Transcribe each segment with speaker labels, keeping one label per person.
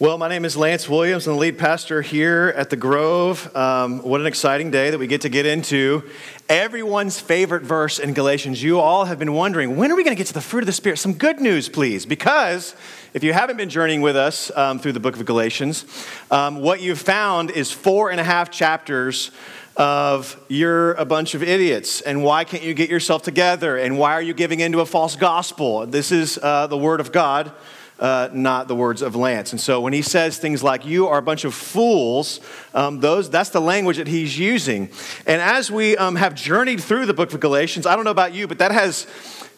Speaker 1: Well, my name is Lance Williams. I'm the lead pastor here at the Grove. Um, what an exciting day that we get to get into everyone's favorite verse in Galatians. You all have been wondering, when are we going to get to the fruit of the Spirit? Some good news, please. Because if you haven't been journeying with us um, through the book of Galatians, um, what you've found is four and a half chapters of you're a bunch of idiots and why can't you get yourself together and why are you giving into a false gospel? This is uh, the word of God uh, not the words of Lance. And so when he says things like, you are a bunch of fools, um, those, that's the language that he's using. And as we um, have journeyed through the book of Galatians, I don't know about you, but that has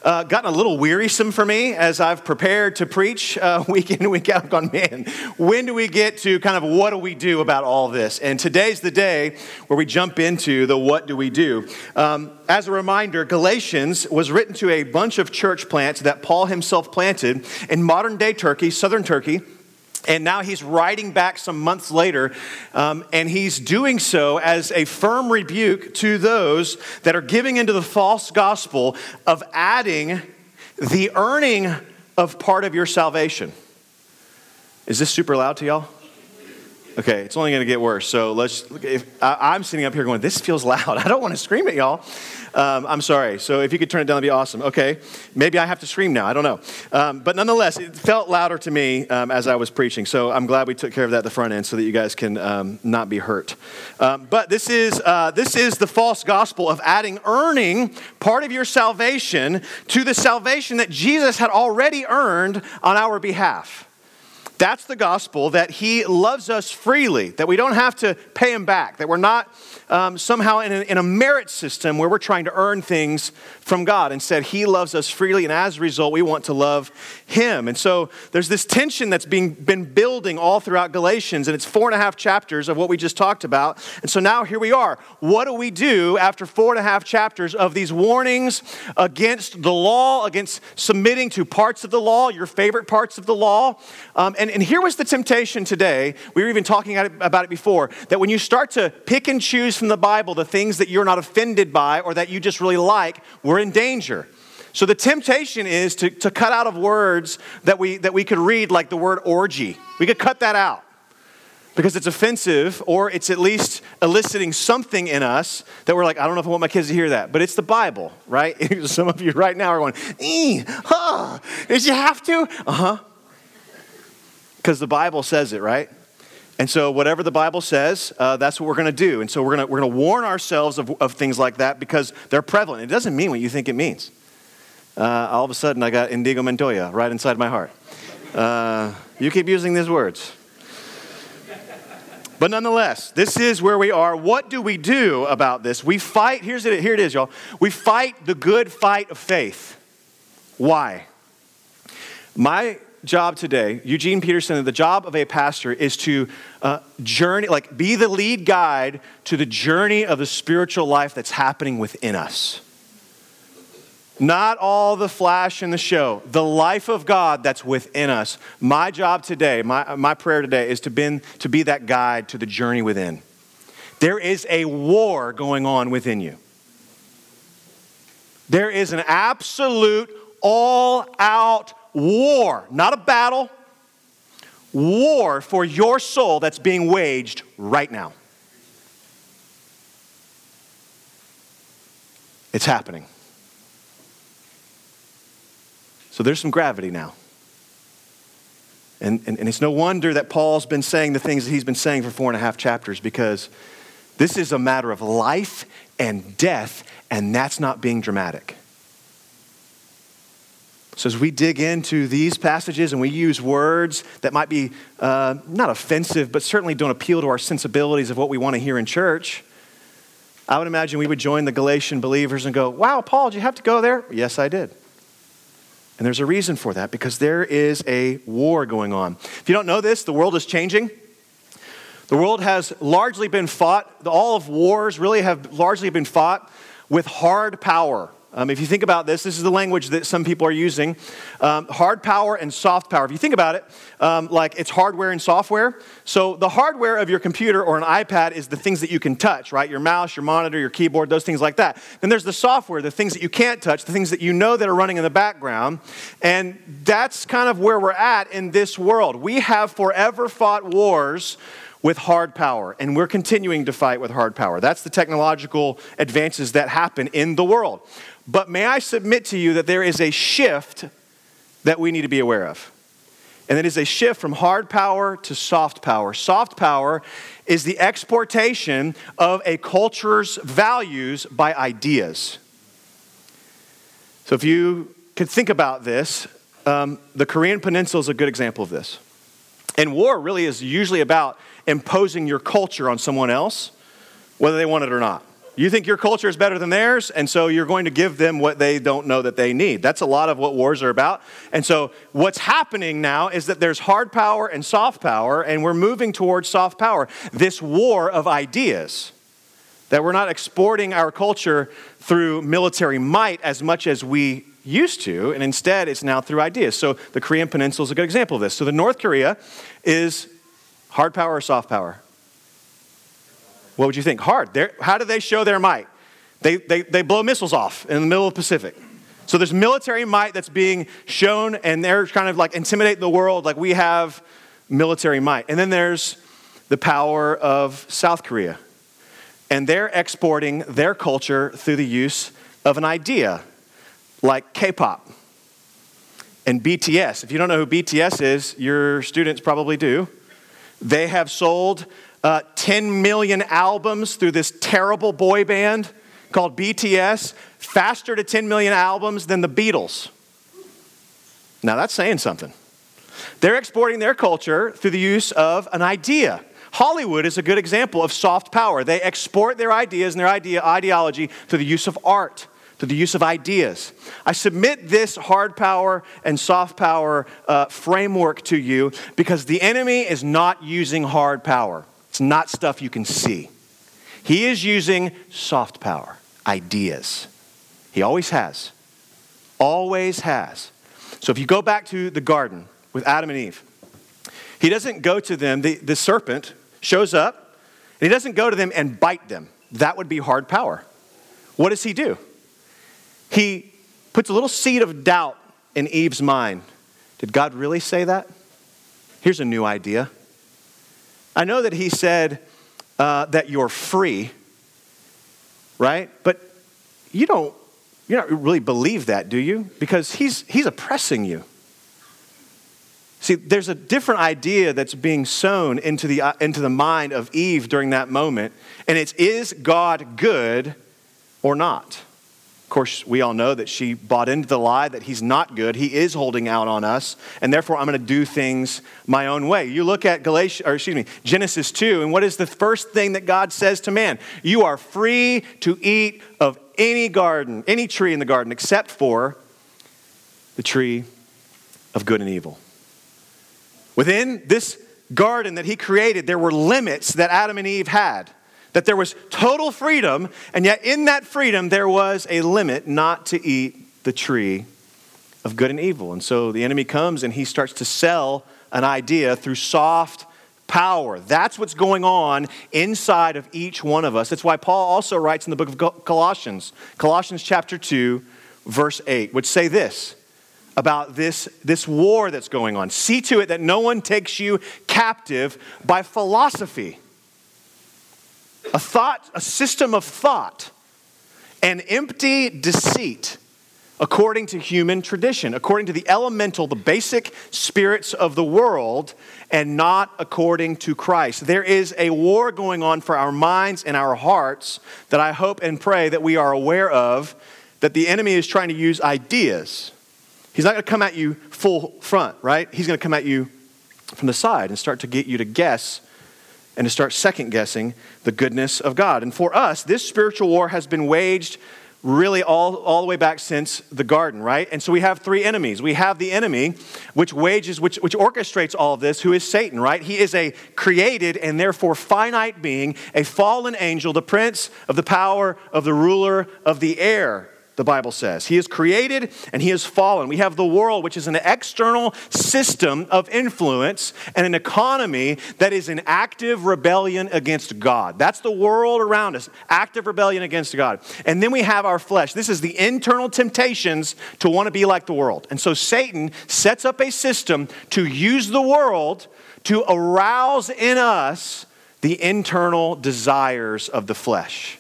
Speaker 1: uh, gotten a little wearisome for me as I've prepared to preach uh, week in and week out. I've gone, man, when do we get to kind of what do we do about all this? And today's the day where we jump into the what do we do. Um, as a reminder, Galatians was written to a bunch of church plants that Paul himself planted in modern day Turkey, southern Turkey. And now he's writing back some months later, um, and he's doing so as a firm rebuke to those that are giving into the false gospel of adding the earning of part of your salvation. Is this super loud to y'all? Okay, it's only going to get worse. So let's. Look if, I, I'm sitting up here going, "This feels loud." I don't want to scream at y'all. Um, I'm sorry. So if you could turn it down, that'd be awesome. Okay, maybe I have to scream now. I don't know. Um, but nonetheless, it felt louder to me um, as I was preaching. So I'm glad we took care of that at the front end, so that you guys can um, not be hurt. Um, but this is uh, this is the false gospel of adding earning part of your salvation to the salvation that Jesus had already earned on our behalf. That's the gospel that he loves us freely, that we don't have to pay him back, that we're not um, somehow in a, in a merit system where we're trying to earn things from God. Instead, He loves us freely, and as a result, we want to love Him. And so there's this tension that's being, been building all throughout Galatians, and it's four and a half chapters of what we just talked about. And so now here we are. What do we do after four and a half chapters of these warnings against the law, against submitting to parts of the law, your favorite parts of the law? Um, and, and here was the temptation today. We were even talking about it before that when you start to pick and choose from the Bible the things that you're not offended by or that you just really like, we're in danger. So the temptation is to, to cut out of words that we, that we could read, like the word orgy. We could cut that out because it's offensive or it's at least eliciting something in us that we're like, I don't know if I want my kids to hear that, but it's the Bible, right? Some of you right now are going, ee, huh, did you have to? Uh huh. Because the Bible says it, right? And so, whatever the Bible says, uh, that's what we're going to do. And so, we're going we're to warn ourselves of, of things like that because they're prevalent. It doesn't mean what you think it means. Uh, all of a sudden, I got Indigo Montoya right inside my heart. Uh, you keep using these words. But nonetheless, this is where we are. What do we do about this? We fight, here's it, here it is, y'all. We fight the good fight of faith. Why? My job today, Eugene Peterson, the job of a pastor is to uh, journey, like be the lead guide to the journey of the spiritual life that's happening within us. Not all the flash and the show, the life of God that's within us. My job today, my, my prayer today is to be, to be that guide to the journey within. There is a war going on within you. There is an absolute, all out war, not a battle, war for your soul that's being waged right now. It's happening. So there's some gravity now. And, and, and, it's no wonder that Paul's been saying the things that he's been saying for four and a half chapters because this is a matter of life and death, and that's not being dramatic. So, as we dig into these passages and we use words that might be uh, not offensive, but certainly don't appeal to our sensibilities of what we want to hear in church, I would imagine we would join the Galatian believers and go, Wow, Paul, did you have to go there? Yes, I did. And there's a reason for that because there is a war going on. If you don't know this, the world is changing. The world has largely been fought, all of wars really have largely been fought with hard power Um, if you think about this, this is the language that some people are using um, hard power and soft power. If you think about it, um, like it's hardware and software. So the hardware of your computer or an iPad is the things that you can touch, right? Your mouse, your monitor, your keyboard, those things like that. Then there's the software, the things that you can't touch, the things that you know that are running in the background. And that's kind of where we're at in this world. We have forever fought wars with hard power, and we're continuing to fight with hard power. That's the technological advances that happen in the world. But may I submit to you that there is a shift that we need to be aware of. And it is a shift from hard power to soft power. Soft power is the exportation of a culture's values by ideas. So if you could think about this, um, the Korean Peninsula is a good example of this. And war really is usually about imposing your culture on someone else, whether they want it or not. You think your culture is better than theirs, and so you're going to give them what they don't know that they need. That's a lot of what wars are about. And so, what's happening now is that there's hard power and soft power, and we're moving towards soft power. This war of ideas. That we're not exporting our culture through military might as much as we used to, and instead it's now through ideas. So, the Korean Peninsula is a good example of this. So, the North Korea is hard power or soft power? What would you think? Hard. They're, how do they show their might? They, they, they blow missiles off in the middle of the Pacific. So there's military might that's being shown, and they're kind of like intimidating the world, like we have military might. And then there's the power of South Korea. And they're exporting their culture through the use of an idea like K pop and BTS. If you don't know who BTS is, your students probably do. They have sold uh, 10 million albums through this terrible boy band called BTS, faster to 10 million albums than the Beatles. Now that's saying something. They're exporting their culture through the use of an idea. Hollywood is a good example of soft power. They export their ideas and their idea, ideology through the use of art, through the use of ideas. I submit this hard power and soft power uh, framework to you because the enemy is not using hard power. It's not stuff you can see. He is using soft power, ideas. He always has. Always has. So if you go back to the garden with Adam and Eve, he doesn't go to them, the, the serpent shows up, and he doesn't go to them and bite them. That would be hard power. What does he do? He puts a little seed of doubt in Eve's mind. Did God really say that? Here's a new idea. I know that he said uh, that you're free, right? But you don't, you don't really believe that, do you? Because he's, he's oppressing you. See, there's a different idea that's being sown into the, uh, into the mind of Eve during that moment, and it's is God good or not? Course, we all know that she bought into the lie that he's not good. He is holding out on us, and therefore I'm going to do things my own way. You look at Galatia, or excuse me, Genesis 2, and what is the first thing that God says to man? You are free to eat of any garden, any tree in the garden, except for the tree of good and evil. Within this garden that he created, there were limits that Adam and Eve had that there was total freedom, and yet in that freedom there was a limit not to eat the tree of good and evil. And so the enemy comes and he starts to sell an idea through soft power. That's what's going on inside of each one of us. That's why Paul also writes in the book of Colossians, Colossians chapter 2, verse 8, which say this about this, this war that's going on. See to it that no one takes you captive by philosophy a thought, a system of thought, an empty deceit according to human tradition, according to the elemental, the basic spirits of the world, and not according to Christ. There is a war going on for our minds and our hearts that I hope and pray that we are aware of, that the enemy is trying to use ideas. He's not going to come at you full front, right? He's going to come at you from the side and start to get you to guess and to start second guessing the goodness of God. And for us, this spiritual war has been waged really all, all the way back since the garden, right? And so we have three enemies. We have the enemy, which wages, which, which orchestrates all of this, who is Satan, right? He is a created and therefore finite being, a fallen angel, the prince of the power of the ruler of the air, the Bible says. He is created and he is fallen. We have the world, which is an external system of influence and an economy that is in active rebellion against God. That's the world around us, active rebellion against God. And then we have our flesh. This is the internal temptations to want to be like the world. And so Satan sets up a system to use the world to arouse in us the internal desires of the flesh.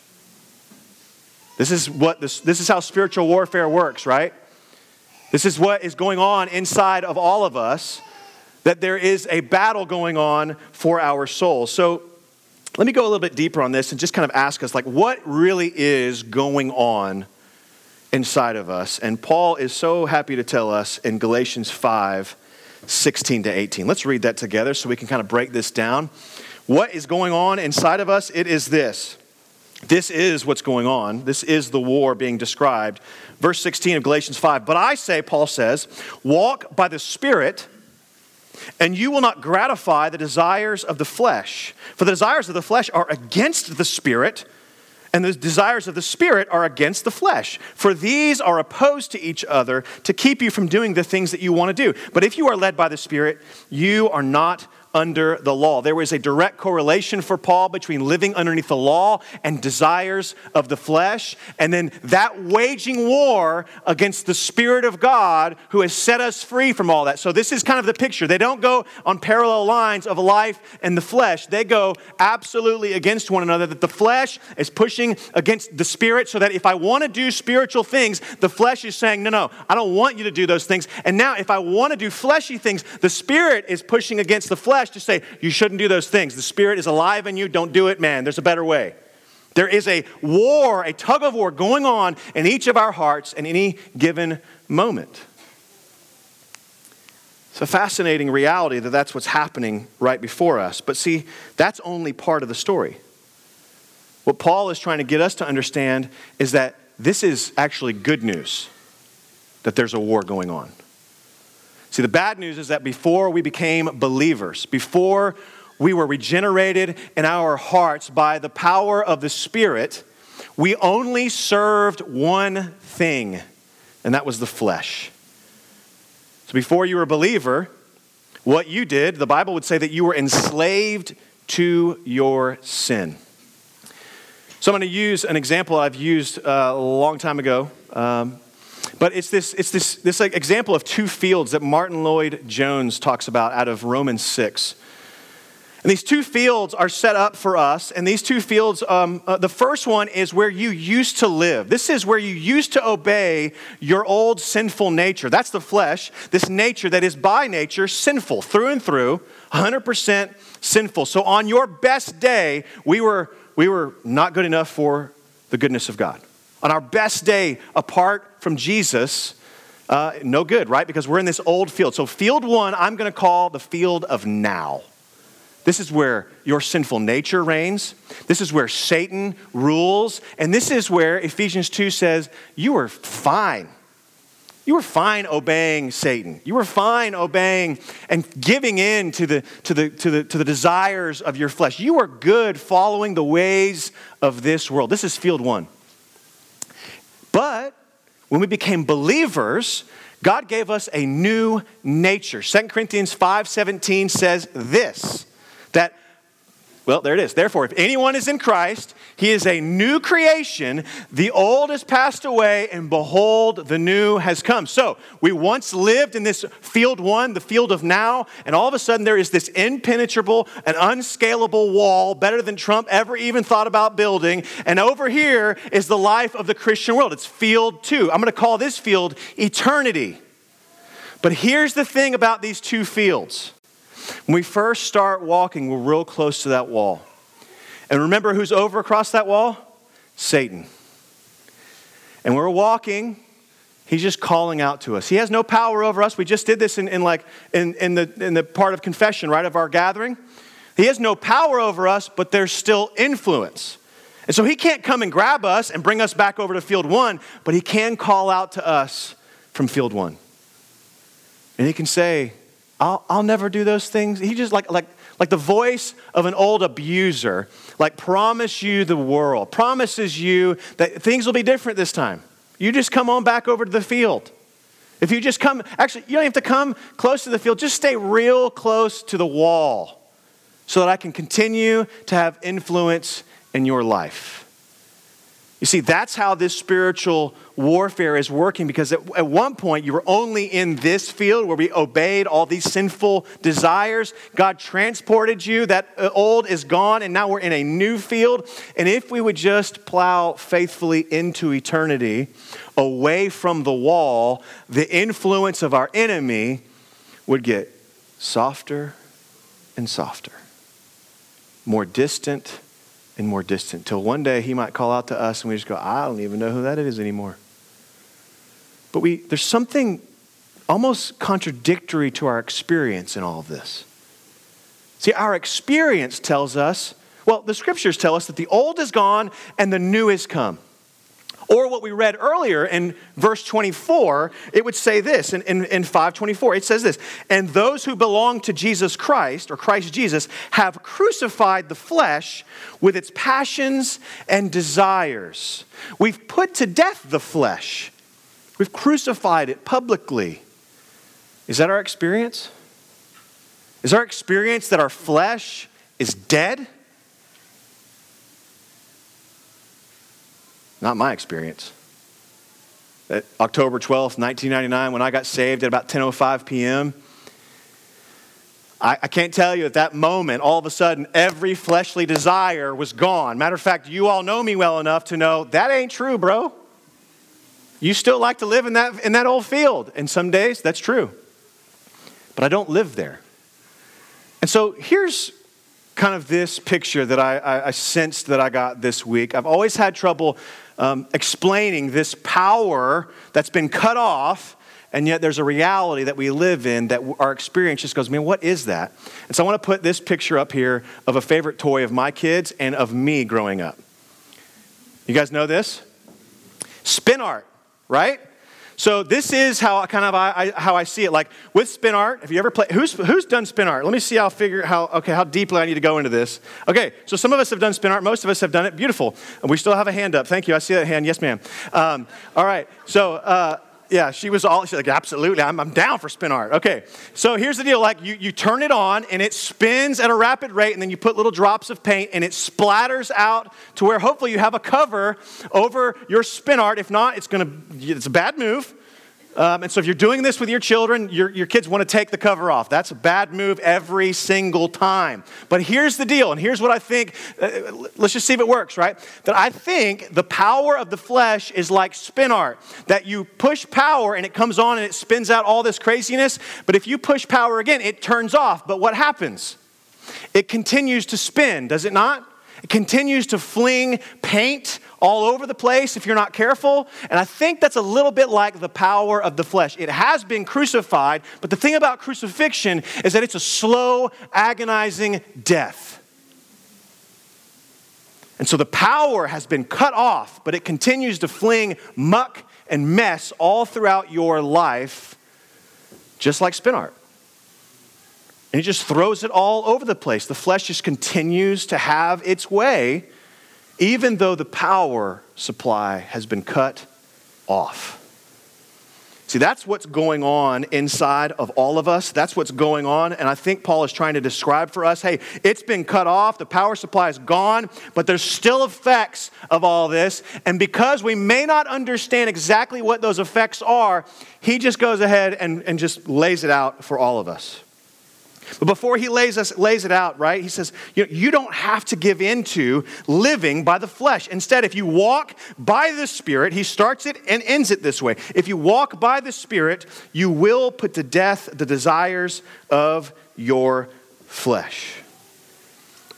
Speaker 1: This is what this, this is how spiritual warfare works, right? This is what is going on inside of all of us, that there is a battle going on for our souls. So let me go a little bit deeper on this and just kind of ask us, like, what really is going on inside of us? And Paul is so happy to tell us in Galatians 5 16 to 18. Let's read that together so we can kind of break this down. What is going on inside of us? It is this. This is what's going on. This is the war being described. Verse 16 of Galatians 5. But I say, Paul says, walk by the Spirit, and you will not gratify the desires of the flesh. For the desires of the flesh are against the Spirit, and the desires of the Spirit are against the flesh. For these are opposed to each other to keep you from doing the things that you want to do. But if you are led by the Spirit, you are not under the law. There was a direct correlation for Paul between living underneath the law and desires of the flesh, and then that waging war against the Spirit of God who has set us free from all that. So, this is kind of the picture. They don't go on parallel lines of life and the flesh, they go absolutely against one another. That the flesh is pushing against the Spirit, so that if I want to do spiritual things, the flesh is saying, No, no, I don't want you to do those things. And now, if I want to do fleshy things, the Spirit is pushing against the flesh flesh to say, you shouldn't do those things. The Spirit is alive in you. Don't do it, man. There's a better way. There is a war, a tug of war going on in each of our hearts in any given moment. It's a fascinating reality that that's what's happening right before us. But see, that's only part of the story. What Paul is trying to get us to understand is that this is actually good news that there's a war going on. See, the bad news is that before we became believers, before we were regenerated in our hearts by the power of the Spirit, we only served one thing, and that was the flesh. So before you were a believer, what you did, the Bible would say that you were enslaved to your sin. So I'm going to use an example I've used uh, a long time ago. Um, but it's this, it's this, this like example of two fields that Martyn Lloyd-Jones talks about out of Romans 6. And these two fields are set up for us. And these two fields, um, uh, the first one is where you used to live. This is where you used to obey your old sinful nature. That's the flesh, this nature that is by nature sinful, through and through, 100% sinful. So on your best day, we were, we were not good enough for the goodness of God on our best day apart from Jesus, uh, no good, right? Because we're in this old field. So, field one, I'm going to call the field of now. This is where your sinful nature reigns. This is where Satan rules. And this is where Ephesians 2 says, You were fine. You were fine obeying Satan. You were fine obeying and giving in to the, to, the, to, the, to the desires of your flesh. You were good following the ways of this world. This is field one. But when we became believers, God gave us a new nature. 2 Corinthians 5:17 says this that well, there it is. Therefore, if anyone is in Christ, he is a new creation. The old has passed away, and behold, the new has come. So, we once lived in this field one, the field of now, and all of a sudden there is this impenetrable and unscalable wall, better than Trump ever even thought about building. And over here is the life of the Christian world. It's field two. I'm going to call this field eternity. But here's the thing about these two fields when we first start walking, we're real close to that wall. And remember who's over across that wall? Satan. And we're walking, he's just calling out to us. He has no power over us. We just did this in, in like in, in, the, in the part of confession, right, of our gathering. He has no power over us, but there's still influence. And so he can't come and grab us and bring us back over to field one, but he can call out to us from field one. And he can say, I'll, I'll never do those things. He just like, like, like the voice of an old abuser, like promise you the world, promises you that things will be different this time. you just come on back over to the field. If you just come, actually, you don't have to come close to the field, just stay real close to the wall so that I can continue to have influence in your life. You see, that's how this spiritual warfare is working because at, at, one point you were only in this field where we obeyed all these sinful desires. God transported you, that uh, old is gone, and now we're in a new field. And if we would just plow faithfully into eternity, away from the wall, the influence of our enemy would get softer and softer, more distant and more distant till one day he might call out to us and we just go, I don't even know who that is anymore. But we, there's something almost contradictory to our experience in all of this. See, our experience tells us, well, the scriptures tell us that the old is gone and the new is come. Or what we read earlier in verse 24, it would say this in, in, in 524. It says this And those who belong to Jesus Christ, or Christ Jesus, have crucified the flesh with its passions and desires. We've put to death the flesh, we've crucified it publicly. Is that our experience? Is our experience that our flesh is dead? Not my experience. At October 12th, 1999, when I got saved at about 10.05 p.m., I, I can't tell you at that moment, all of a sudden, every fleshly desire was gone. Matter of fact, you all know me well enough to know that ain't true, bro. You still like to live in that, in that old field. And some days, that's true. But I don't live there. And so here's kind of this picture that I, I, I, sensed that I got this week. I've always had trouble um, explaining this power that's been cut off, and yet there's a reality that we live in that our experience just goes, man, what is that? And so I want to put this picture up here of a favorite toy of my kids and of me growing up. You guys know this? Spin art, right? So this is how kind of I, I, how I see it. Like with spin art, have you ever played? Who's who's done spin art? Let me see how figure how okay how deeply I need to go into this. Okay, so some of us have done spin art. Most of us have done it. Beautiful. And we still have a hand up. Thank you. I see that hand. Yes, ma'am. Um, all right. So. Uh, yeah, she was all, she's like, absolutely, I'm, I'm down for spin art. Okay, so here's the deal like, you, you turn it on and it spins at a rapid rate, and then you put little drops of paint and it splatters out to where hopefully you have a cover over your spin art. If not, it's gonna, it's a bad move. Um, and so if you're doing this with your children, your, your kids want to take the cover off. That's a bad move every single time. But here's the deal, and here's what I think. Uh, let's just see if it works, right? That I think the power of the flesh is like spin art, that you push power and it comes on and it spins out all this craziness. But if you push power again, it turns off. But what happens? It continues to spin, does it not? It continues to fling paint all over the place if you're not careful. And I think that's a little bit like the power of the flesh. It has been crucified, but the thing about crucifixion is that it's a slow, agonizing death. And so the power has been cut off, but it continues to fling muck and mess all throughout your life, just like spin art. And he just throws it all over the place. The flesh just continues to have its way even though the power supply has been cut off. See, that's what's going on inside of all of us. That's what's going on. And I think Paul is trying to describe for us hey, it's been cut off, the power supply is gone, but there's still effects of all this. And because we may not understand exactly what those effects are, he just goes ahead and, and just lays it out for all of us. But before he lays, us, lays it out, right, he says, you, know, you don't have to give into living by the flesh. Instead, if you walk by the Spirit, he starts it and ends it this way. If you walk by the Spirit, you will put to death the desires of your flesh.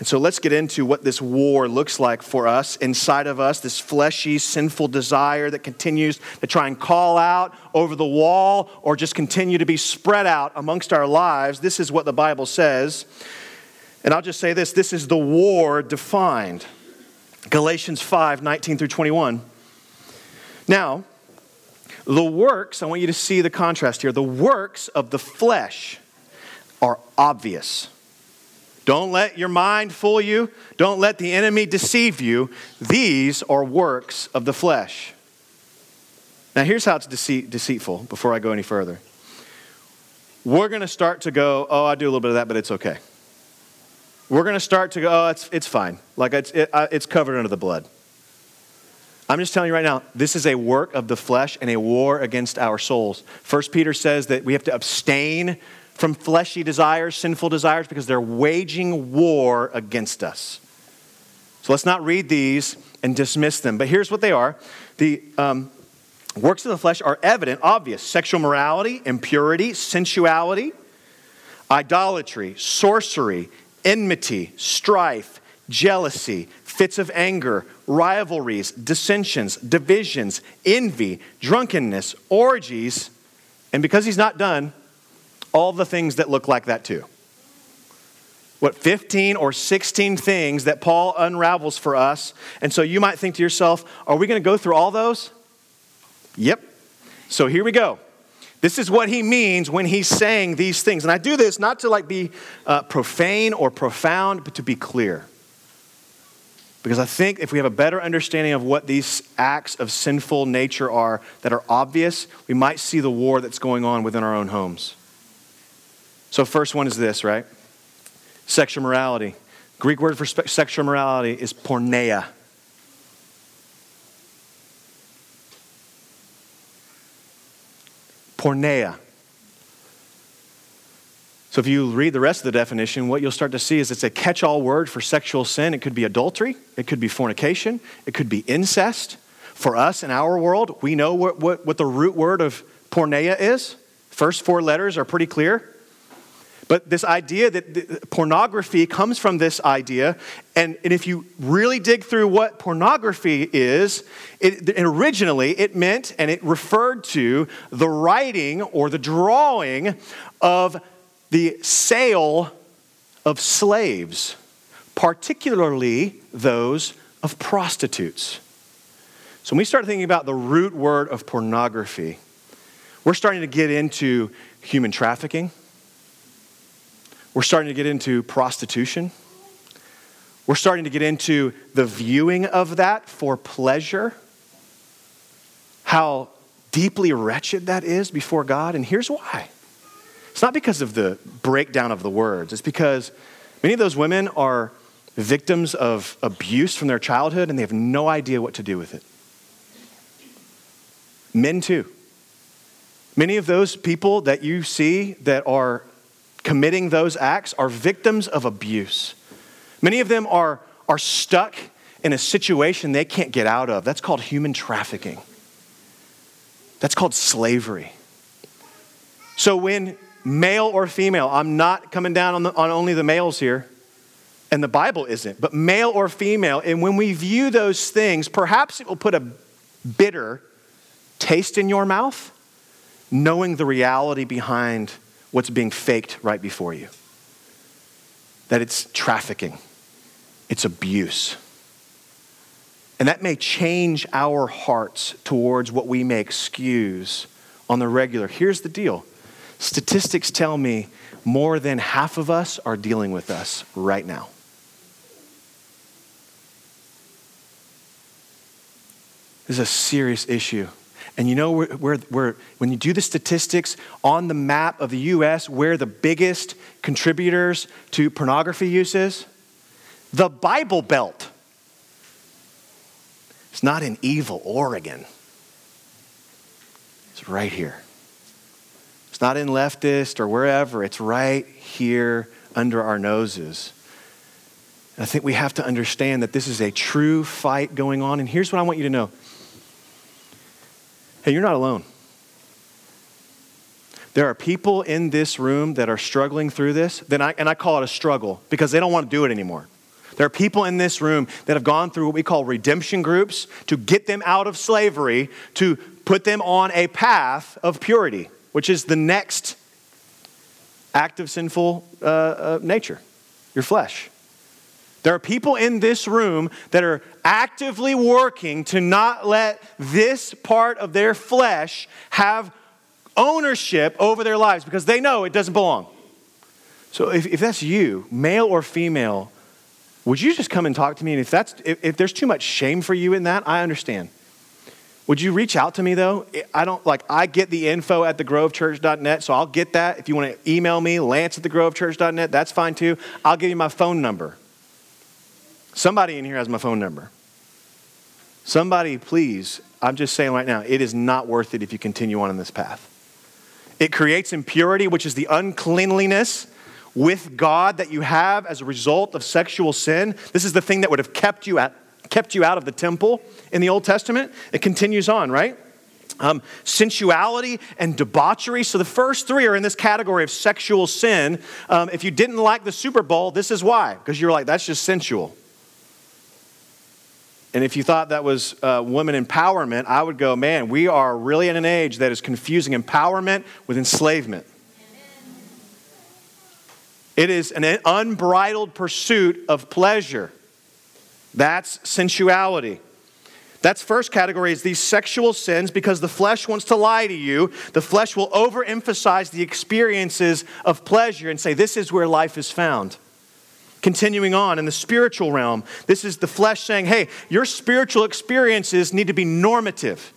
Speaker 1: And so let's get into what this war looks like for us inside of us, this fleshy, sinful desire that continues to try and call out over the wall or just continue to be spread out amongst our lives. This is what the Bible says. And I'll just say this this is the war defined. Galatians 5 19 through 21. Now, the works, I want you to see the contrast here. The works of the flesh are obvious don't let your mind fool you. Don't let the enemy deceive you. These are works of the flesh. Now, here's how it's deceit, deceitful before I go any further. We're going to start to go, oh, I do a little bit of that, but it's okay. We're going to start to go, oh, it's, it's fine. Like it's, it, it's covered under the blood. I'm just telling you right now, this is a work of the flesh and a war against our souls. First Peter says that we have to abstain from fleshy desires, sinful desires, because they're waging war against us. So let's not read these and dismiss them. But here's what they are the um, works of the flesh are evident, obvious sexual morality, impurity, sensuality, idolatry, sorcery, enmity, strife, jealousy, fits of anger, rivalries, dissensions, divisions, envy, drunkenness, orgies, and because he's not done, all the things that look like that too. What, 15 or 16 things that Paul unravels for us. And so you might think to yourself, are we going to go through all those? Yep. So here we go. This is what he means when he's saying these things. And I do this not to like be uh, profane or profound, but to be clear. Because I think if we have a better understanding of what these acts of sinful nature are that are obvious, we might see the war that's going on within our own homes. So, first one is this, right? Sexual morality. Greek word for spe- sexual morality is porneia. Porneia. So if you read the rest of the definition, what you'll start to see is it's a catch all word for sexual sin. It could be adultery, it could be fornication, it could be incest. For us in our world, we know what, what, what the root word of porneia is. First four letters are pretty clear. But this idea that pornography comes from this idea, and, and if you really dig through what pornography is, it, originally it meant and it referred to the writing or the drawing of the sale of slaves, particularly those of prostitutes. So when we start thinking about the root word of pornography, we're starting to get into human trafficking. We're starting to get into prostitution. We're starting to get into the viewing of that for pleasure. How deeply wretched that is before God. And here's why it's not because of the breakdown of the words, it's because many of those women are victims of abuse from their childhood and they have no idea what to do with it. Men, too. Many of those people that you see that are committing those acts are victims of abuse. Many of them are, are stuck in a situation they can't get out of. That's called human trafficking, that's called slavery. So when male or female. I'm not coming down on, the, on only the males here, and the Bible isn't, but male or female. And when we view those things, perhaps it will put a bitter taste in your mouth, knowing the reality behind what's being faked right before you. That it's trafficking, it's abuse. And that may change our hearts towards what we may excuse on the regular. Here's the deal Statistics tell me more than half of us are dealing with us right now. This is a serious issue. And you know where, where, where, when you do the statistics on the map of the US, where the biggest contributors to pornography use is? The Bible Belt. It's not in evil Oregon, it's right here. It's not in leftist or wherever, it's right here under our noses. And I think we have to understand that this is a true fight going on. And here's what I want you to know hey, you're not alone. There are people in this room that are struggling through this, and I call it a struggle because they don't want to do it anymore. There are people in this room that have gone through what we call redemption groups to get them out of slavery, to put them on a path of purity which is the next act of sinful uh, uh, nature, your flesh. There are people in this room that are actively working to not let this part of their flesh have ownership over their lives because they know it doesn't belong. So if, if that's you, male or female, would you just come and talk to me? And if, that's, if, if there's too much shame for you in that, I understand. Would you reach out to me though? I don't like, I get the info at thegrovechurch.net, so I'll get that. If you want to email me, lance at thegrovechurch.net, that's fine too. I'll give you my phone number. Somebody in here has my phone number. Somebody, please, I'm just saying right now, it is not worth it if you continue on in this path. It creates impurity, which is the uncleanliness with God that you have as a result of sexual sin. This is the thing that would have kept you, at, kept you out of the temple in the Old Testament. It continues on, right? Um, sensuality and debauchery. So the first three are in this category of sexual sin. Um, if you didn't like the Super Bowl, this is why, because you're like, that's just sensual. And if you thought that was uh, women empowerment, I would go, man, we are really in an age that is confusing empowerment with enslavement. It is an unbridled pursuit of pleasure. That's sensuality. That's first category is these sexual sins because the flesh wants to lie to you. The flesh will overemphasize the experiences of pleasure and say this is where life is found. Continuing on in the spiritual realm, this is the flesh saying, "Hey, your spiritual experiences need to be normative.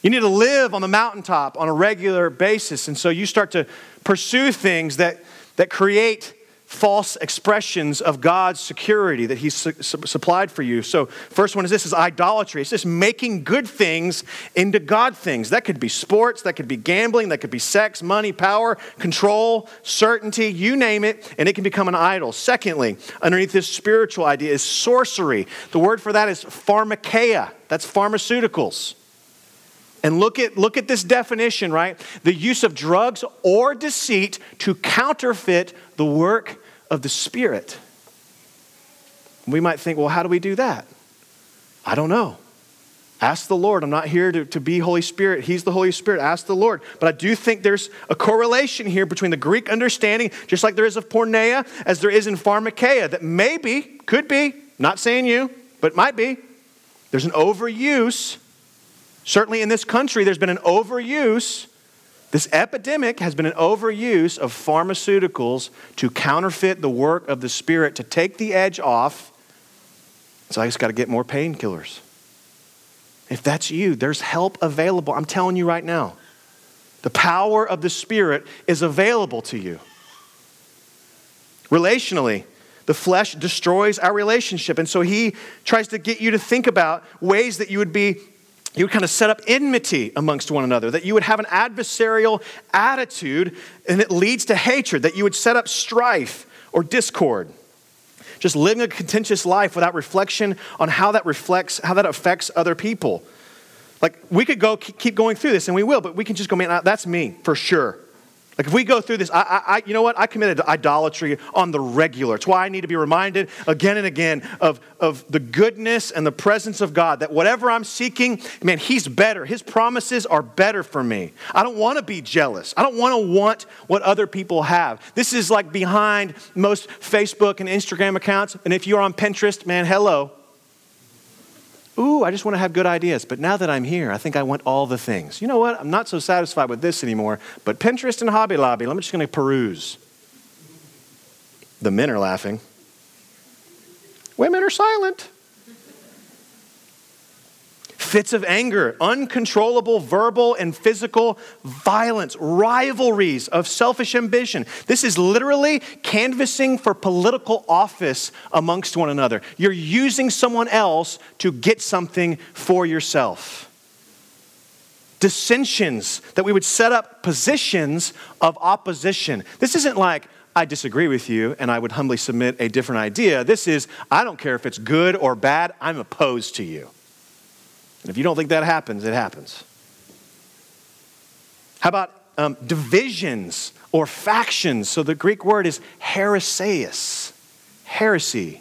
Speaker 1: You need to live on the mountaintop on a regular basis." And so you start to pursue things that that create false expressions of God's security that He's su- supplied for you. So, first one is this: is idolatry. It's just making good things into God things. That could be sports, that could be gambling, that could be sex, money, power, control, certainty. You name it, and it can become an idol. Secondly, underneath this spiritual idea is sorcery. The word for that is pharmakeia. That's pharmaceuticals. And look at, look at this definition, right? The use of drugs or deceit to counterfeit the work of the Spirit. We might think, well, how do we do that? I don't know. Ask the Lord. I'm not here to, to be Holy Spirit. He's the Holy Spirit. Ask the Lord. But I do think there's a correlation here between the Greek understanding, just like there is of porneia, as there is in pharmakeia, that maybe, could be, not saying you, but might be, there's an overuse Certainly in this country, there's been an overuse. This epidemic has been an overuse of pharmaceuticals to counterfeit the work of the Spirit, to take the edge off. So I just got to get more painkillers. If that's you, there's help available. I'm telling you right now. The power of the Spirit is available to you. Relationally, the flesh destroys our relationship. And so he tries to get you to think about ways that you would be you would kind of set up enmity amongst one another, that you would have an adversarial attitude and it leads to hatred, that you would set up strife or discord. Just living a contentious life without reflection on how that reflects, how that affects other people. Like we could go keep going through this and we will, but we can just go, man, that's me for sure. Like if we go through this, I, I, you know what? I committed idolatry on the regular. It's why I need to be reminded again and again of, of the goodness and the presence of God. That whatever I'm seeking, man, He's better. His promises are better for me. I don't want to be jealous. I don't want to want what other people have. This is like behind most Facebook and Instagram accounts. And if you're on Pinterest, man, hello. Ooh, I just want to have good ideas. But now that I'm here, I think I want all the things. You know what? I'm not so satisfied with this anymore. But Pinterest and Hobby Lobby, I'm just going to peruse. The men are laughing. Women are silent fits of anger, uncontrollable verbal and physical violence, rivalries of selfish ambition. This is literally canvassing for political office amongst one another. You're using someone else to get something for yourself. Dissensions, that we would set up positions of opposition. This isn't like, I disagree with you and I would humbly submit a different idea. This is, I don't care if it's good or bad, I'm opposed to you. And if you don't think that happens, it happens. How about um, divisions or factions? So the Greek word is heresias, heresy.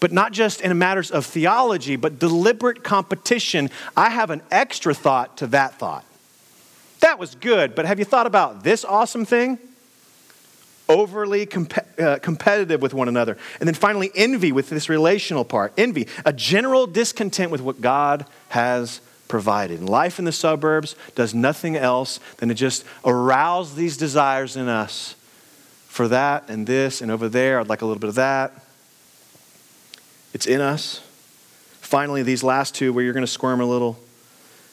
Speaker 1: But not just in matters of theology, but deliberate competition. I have an extra thought to that thought. That was good, but have you thought about this awesome thing? Overly comp- uh, competitive with one another. And then finally, envy with this relational part. Envy, a general discontent with what God has provided. Life in the suburbs does nothing else than to just arouse these desires in us for that and this and over there. I'd like a little bit of that. It's in us. Finally, these last two where you're going to squirm a little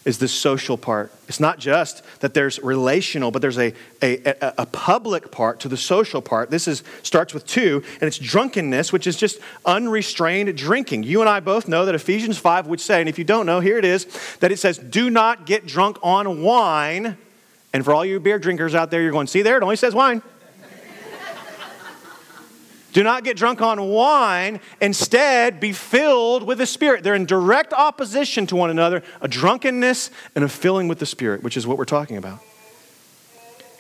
Speaker 1: is the social part. It's not just that there's relational, but there's a, a, a, public part to the social part. This is starts with two, and it's drunkenness, which is just unrestrained drinking. You and I both know that Ephesians 5 would say, and if you don't know, here it is, that it says, do not get drunk on wine. And for all you beer drinkers out there, you're going, see there, it only says wine. Do not get drunk on wine. Instead, be filled with the Spirit. They're in direct opposition to one another a drunkenness and a filling with the Spirit, which is what we're talking about.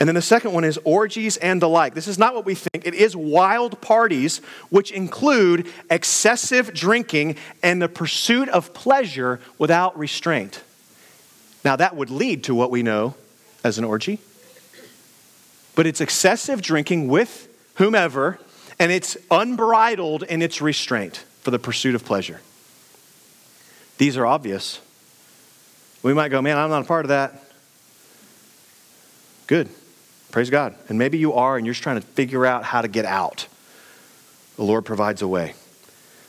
Speaker 1: And then the second one is orgies and the like. This is not what we think. It is wild parties, which include excessive drinking and the pursuit of pleasure without restraint. Now, that would lead to what we know as an orgy. But it's excessive drinking with whomever and it's unbridled in its restraint for the pursuit of pleasure. These are obvious. We might go, man, I'm not a part of that. Good. Praise God. And maybe you are, and you're just trying to figure out how to get out. The Lord provides a way.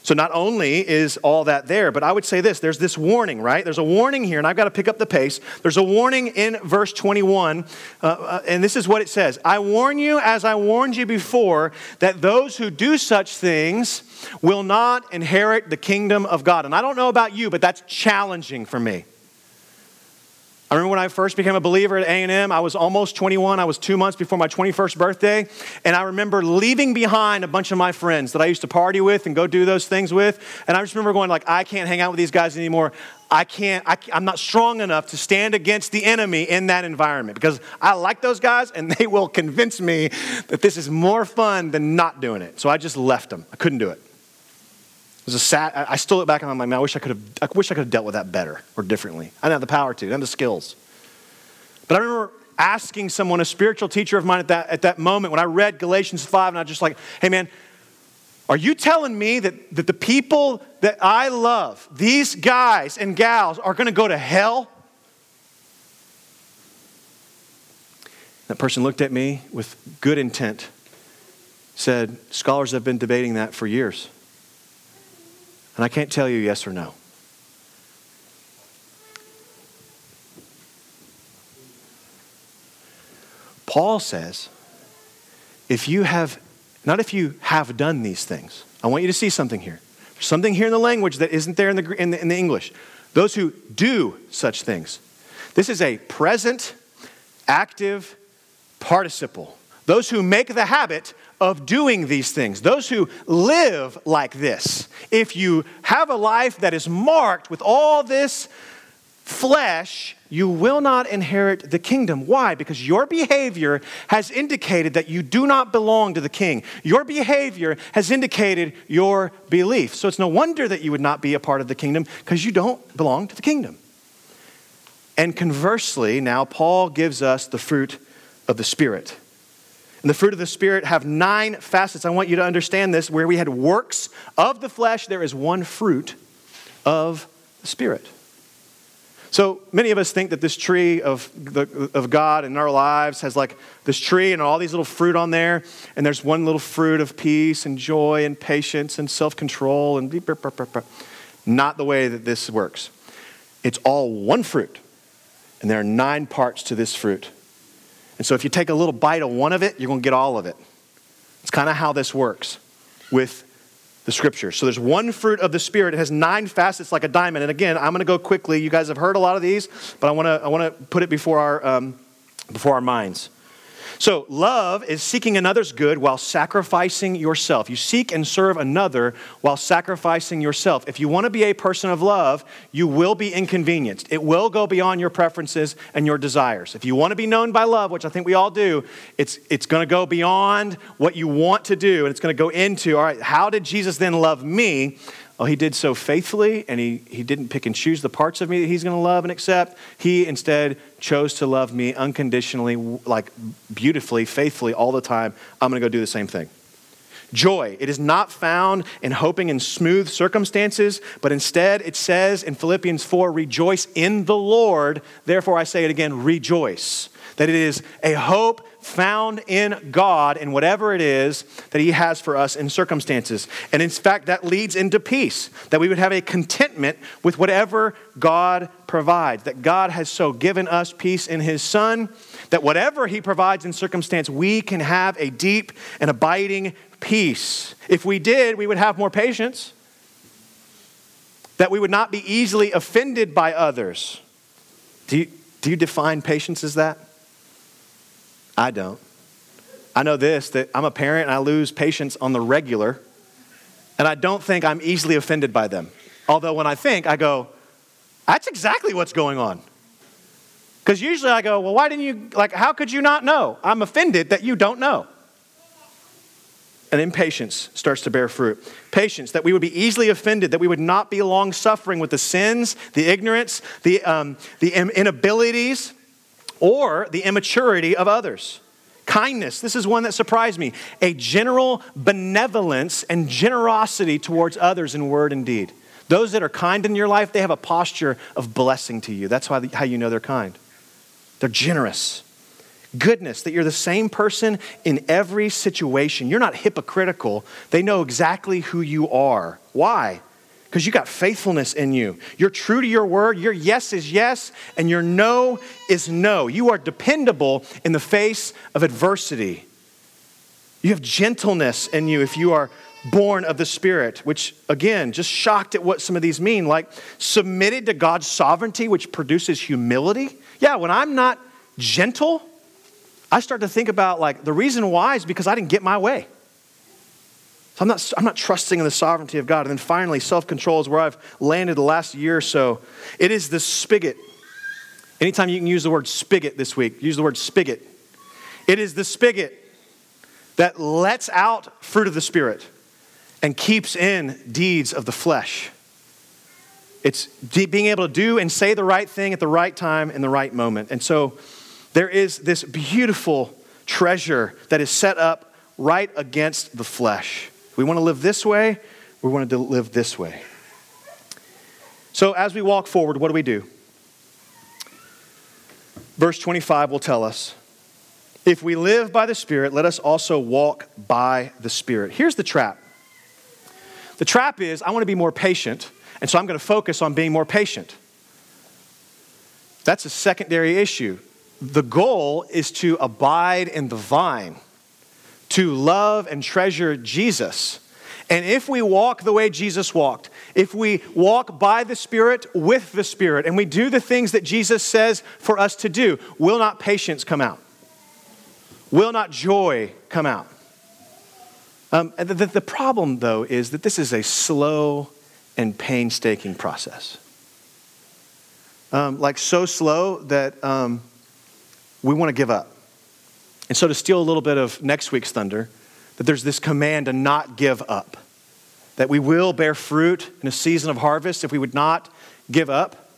Speaker 1: So not only is all that there, but I would say this there's this warning, right? There's a warning here, and I've got to pick up the pace. There's a warning in verse 21, uh, uh, and this is what it says I warn you, as I warned you before, that those who do such things will not inherit the kingdom of God. And I don't know about you, but that's challenging for me. I remember when I first became a believer at A&M, I was almost 21. I was two months before my 21st birthday. And I remember leaving behind a bunch of my friends that I used to party with and go do those things with. And I just remember going like, I can't hang out with these guys anymore. I can't, I, am not strong enough to stand against the enemy in that environment because I like those guys and they will convince me that this is more fun than not doing it. So I just left them. I couldn't do it. Was a sad, I still look back and I'm like, man, I wish I could have, I wish I could have dealt with that better or differently. I didn't have the power to, I didn't have the skills. But I remember asking someone, a spiritual teacher of mine at that, at that moment, when I read Galatians 5, and I was just like, hey man, are you telling me that, that the people that I love, these guys and gals, are going to go to hell? That person looked at me with good intent, said, Scholars have been debating that for years. And I can't tell you yes or no. Paul says, if you have, not if you have done these things, I want you to see something here. Something here in the language that isn't there in the, in the, in the English. Those who do such things. This is a present, active participle. Those who make the habit of doing these things, those who live like this. If you have a life that is marked with all this flesh, you will not inherit the kingdom. Why? Because your behavior has indicated that you do not belong to the king. Your behavior has indicated your belief. So it's no wonder that you would not be a part of the kingdom because you don't belong to the kingdom. And conversely, now Paul gives us the fruit of the Spirit. And the fruit of the Spirit have nine facets. I want you to understand this. Where we had works of the flesh, there is one fruit of the Spirit. So many of us think that this tree of, the, of God in our lives has like this tree and all these little fruit on there, and there's one little fruit of peace and joy and patience and self control and not the way that this works. It's all one fruit, and there are nine parts to this fruit. And so if you take a little bite of one of it, you're going to get all of it. It's kind of how this works with the scripture. So there's one fruit of the spirit. It has nine facets like a diamond. And again, I'm going to go quickly. You guys have heard a lot of these, but I want to I want to put it before our um, before our minds. So, love is seeking another's good while sacrificing yourself. You seek and serve another while sacrificing yourself. If you want to be a person of love, you will be inconvenienced. It will go beyond your preferences and your desires. If you want to be known by love, which I think we all do, it's, it's going to go beyond what you want to do, and it's going to go into, all right, how did Jesus then love me? Oh, he did so faithfully, and he, he didn't pick and choose the parts of me that he's going to love and accept. He instead chose to love me unconditionally, like beautifully, faithfully, all the time. I'm going to go do the same thing. Joy. It is not found in hoping in smooth circumstances, but instead it says in Philippians 4 rejoice in the Lord. Therefore, I say it again rejoice. That it is a hope found in God in whatever it is that He has for us in circumstances. And in fact, that leads into peace, that we would have a contentment with whatever God provides, that God has so given us peace in His Son that whatever He provides in circumstance, we can have a deep and abiding peace. If we did, we would have more patience, that we would not be easily offended by others. Do you, do you define patience as that? I don't. I know this that I'm a parent and I lose patience on the regular, and I don't think I'm easily offended by them. Although when I think, I go, that's exactly what's going on. Because usually I go, well, why didn't you, like, how could you not know? I'm offended that you don't know. And then patience starts to bear fruit. Patience, that we would be easily offended, that we would not be long suffering with the sins, the ignorance, the, um, the inabilities, or the immaturity of others. Kindness, this is one that surprised me. A general benevolence and generosity towards others in word and deed. Those that are kind in your life, they have a posture of blessing to you. That's how you know they're kind. They're generous. Goodness, that you're the same person in every situation. You're not hypocritical. They know exactly who you are. Why? Because you got faithfulness in you. You're true to your word. Your yes is yes, and your no is no. You are dependable in the face of adversity. You have gentleness in you if you are born of the Spirit, which, again, just shocked at what some of these mean. Like submitted to God's sovereignty, which produces humility. Yeah, when I'm not gentle, I start to think about like the reason why is because I didn't get my way. So I'm not, I'm not trusting in the sovereignty of God. And then finally, self control is where I've landed the last year or so. It is the spigot. Anytime you can use the word spigot this week, use the word spigot. It is the spigot that lets out fruit of the Spirit and keeps in deeds of the flesh. It's being able to do and say the right thing at the right time in the right moment. And so there is this beautiful treasure that is set up right against the flesh. We want to live this way, we want to live this way. So as we walk forward, what do we do? Verse 25 will tell us if we live by the Spirit, let us also walk by the Spirit. Here's the trap the trap is I want to be more patient, and so I'm going to focus on being more patient. That's a secondary issue. The goal is to abide in the vine, to love and treasure Jesus. And if we walk the way Jesus walked, if we walk by the Spirit with the Spirit, and we do the things that Jesus says for us to do, will not patience come out? Will not joy come out? Um, the, the problem, though, is that this is a slow and painstaking process. Um, like so slow that um, we want to give up. And so, to steal a little bit of next week's thunder, that there's this command to not give up, that we will bear fruit in a season of harvest if we would not give up,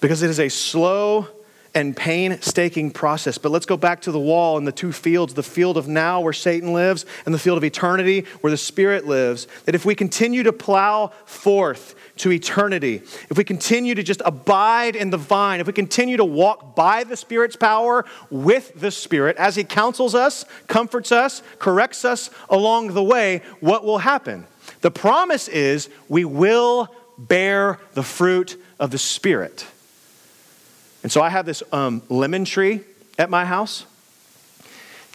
Speaker 1: because it is a slow and painstaking process. But let's go back to the wall and the two fields the field of now, where Satan lives, and the field of eternity, where the Spirit lives. That if we continue to plow forth to eternity, if we continue to just abide in the vine, if we continue to walk by the Spirit's power with the Spirit, as He counsels us, comforts us, corrects us along the way, what will happen? The promise is we will bear the fruit of the Spirit. And so I have this um, lemon tree at my house.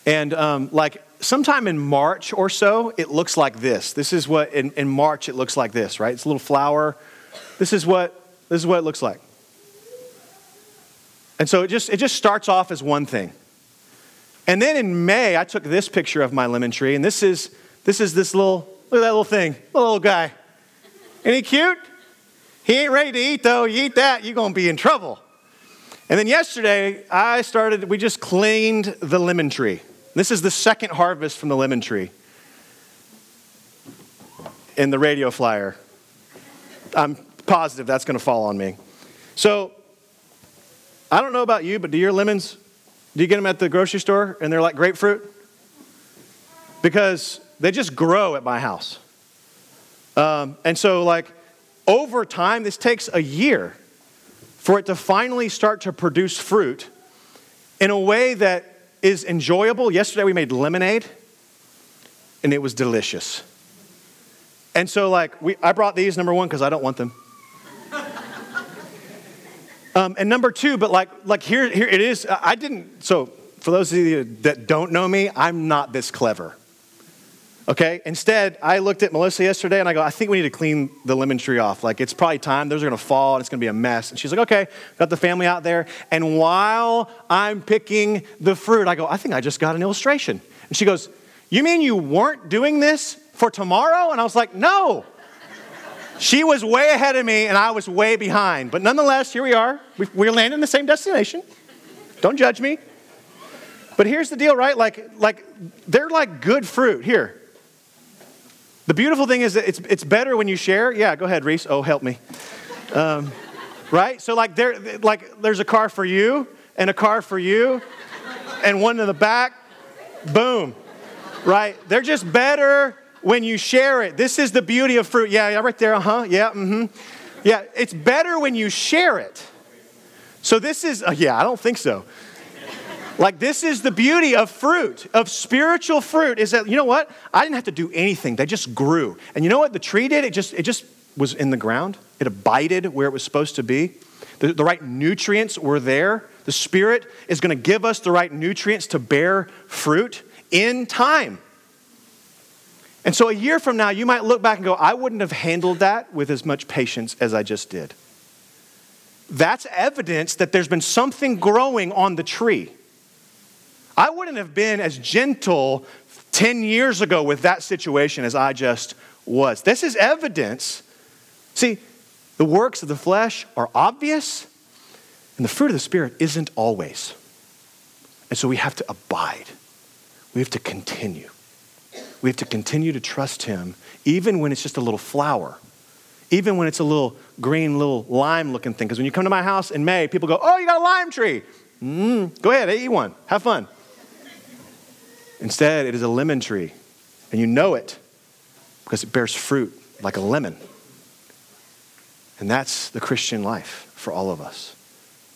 Speaker 1: And um, like sometime in March or so, it looks like this. This is what, in, in March, it looks like this, right? It's a little flower. This is what, this is what it looks like. And so it just, it just starts off as one thing. And then in May, I took this picture of my lemon tree, and this is this, is this little, look at that little thing, little guy. Ain't he cute? He ain't ready to eat, though. You eat that, you're to be in trouble. And then yesterday, I started, we just cleaned the lemon tree. This is the second harvest from the lemon tree in the radio flyer. I'm positive that's going to fall on me. So, I don't know about you, but do your lemons, do you get them at the grocery store and they're like grapefruit? Because they just grow at my house. Um, and so, like, over time, this takes a year for it to finally start to produce fruit in a way that is enjoyable. Yesterday, we made lemonade, and it was delicious. And so, like, we, I brought these, number one, because I don't want them. um, and number two, but like, like here, here it is. I didn't, so for those of you that don't know me, I'm not this clever. Okay? Instead, I looked at Melissa yesterday and I go, I think we need to clean the lemon tree off. Like, it's probably time. Those are to fall and it's to be a mess. And she's like, okay, got the family out there. And while I'm picking the fruit, I go, I think I just got an illustration. And she goes, You mean you weren't doing this for tomorrow? And I was like, No. She was way ahead of me and I was way behind. But nonetheless, here we are. We're landing in the same destination. Don't judge me. But here's the deal, right? Like, like they're like good fruit. Here, the beautiful thing is that it's, it's better when you share. Yeah, go ahead, Reese. Oh, help me. Um, right? So like there, like there's a car for you and a car for you and one in the back. Boom. Right? They're just better when you share it. This is the beauty of fruit. Yeah, yeah, right there. Uh-huh. Yeah, mm-hmm. Yeah, it's better when you share it. So this is, uh, yeah, I don't think so. Like, this is the beauty of fruit, of spiritual fruit, is that, you know what? I didn't have to do anything. They just grew. And you know what the tree did? It just, it just was in the ground, it abided where it was supposed to be. The, the right nutrients were there. The Spirit is going to give us the right nutrients to bear fruit in time. And so a year from now, you might look back and go, I wouldn't have handled that with as much patience as I just did. That's evidence that there's been something growing on the tree. I wouldn't have been as gentle 10 years ago with that situation as I just was. This is evidence. See, the works of the flesh are obvious, and the fruit of the Spirit isn't always. And so we have to abide, we have to continue. We have to continue to trust Him, even when it's just a little flower, even when it's a little green, little lime looking thing. Because when you come to my house in May, people go, Oh, you got a lime tree. Mm, go ahead, eat one. Have fun. Instead, it is a lemon tree, and you know it because it bears fruit like a lemon. And that's the Christian life for all of us.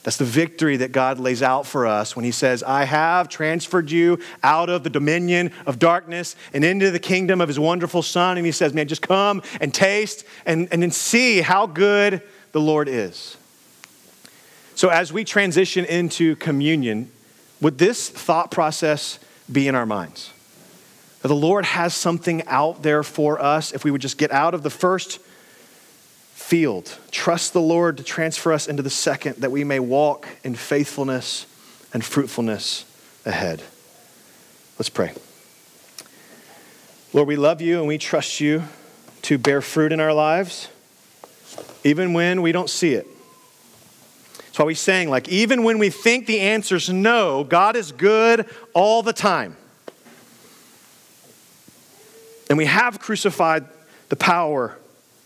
Speaker 1: That's the victory that God lays out for us when He says, I have transferred you out of the dominion of darkness and into the kingdom of His wonderful Son. And He says, Man, just come and taste and, and then see how good the Lord is. So, as we transition into communion, would this thought process be in our minds. That the Lord has something out there for us if we would just get out of the first field, trust the Lord to transfer us into the second, that we may walk in faithfulness and fruitfulness ahead. Let's pray. Lord, we love you and we trust you to bear fruit in our lives, even when we don't see it. That's why we sang, like, even when we think the answer's no, God is good all the time. And we have crucified the power.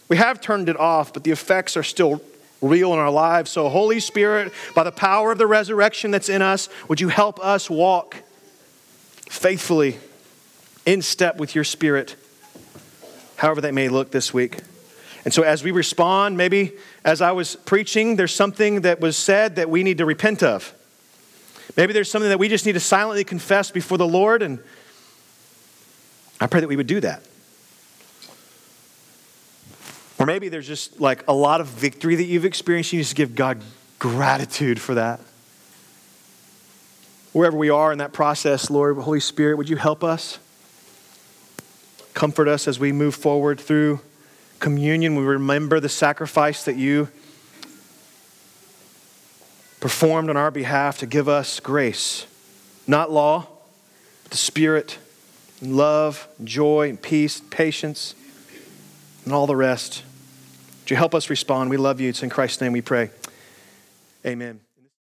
Speaker 1: We have turned it off, but the effects are still real in our lives. So, Holy Spirit, by the power of the resurrection that's in us, would you help us walk faithfully in step with your Spirit, however that may look this week? And so, as we respond, maybe as I was preaching, there's something that was said that we need to repent of. Maybe there's something that we just need to silently confess before the Lord, and I pray that we would do that. Or maybe there's just like a lot of victory that you've experienced. You just give God gratitude for that. Wherever we are in that process, Lord, Holy Spirit, would you help us? Comfort us as we move forward through communion, we remember the sacrifice that you performed on our behalf to give us grace, not law, but the Spirit, and love, and joy, and peace, and patience, and all the rest. Would you help us respond? We love you. It's in Christ's name we pray. Amen.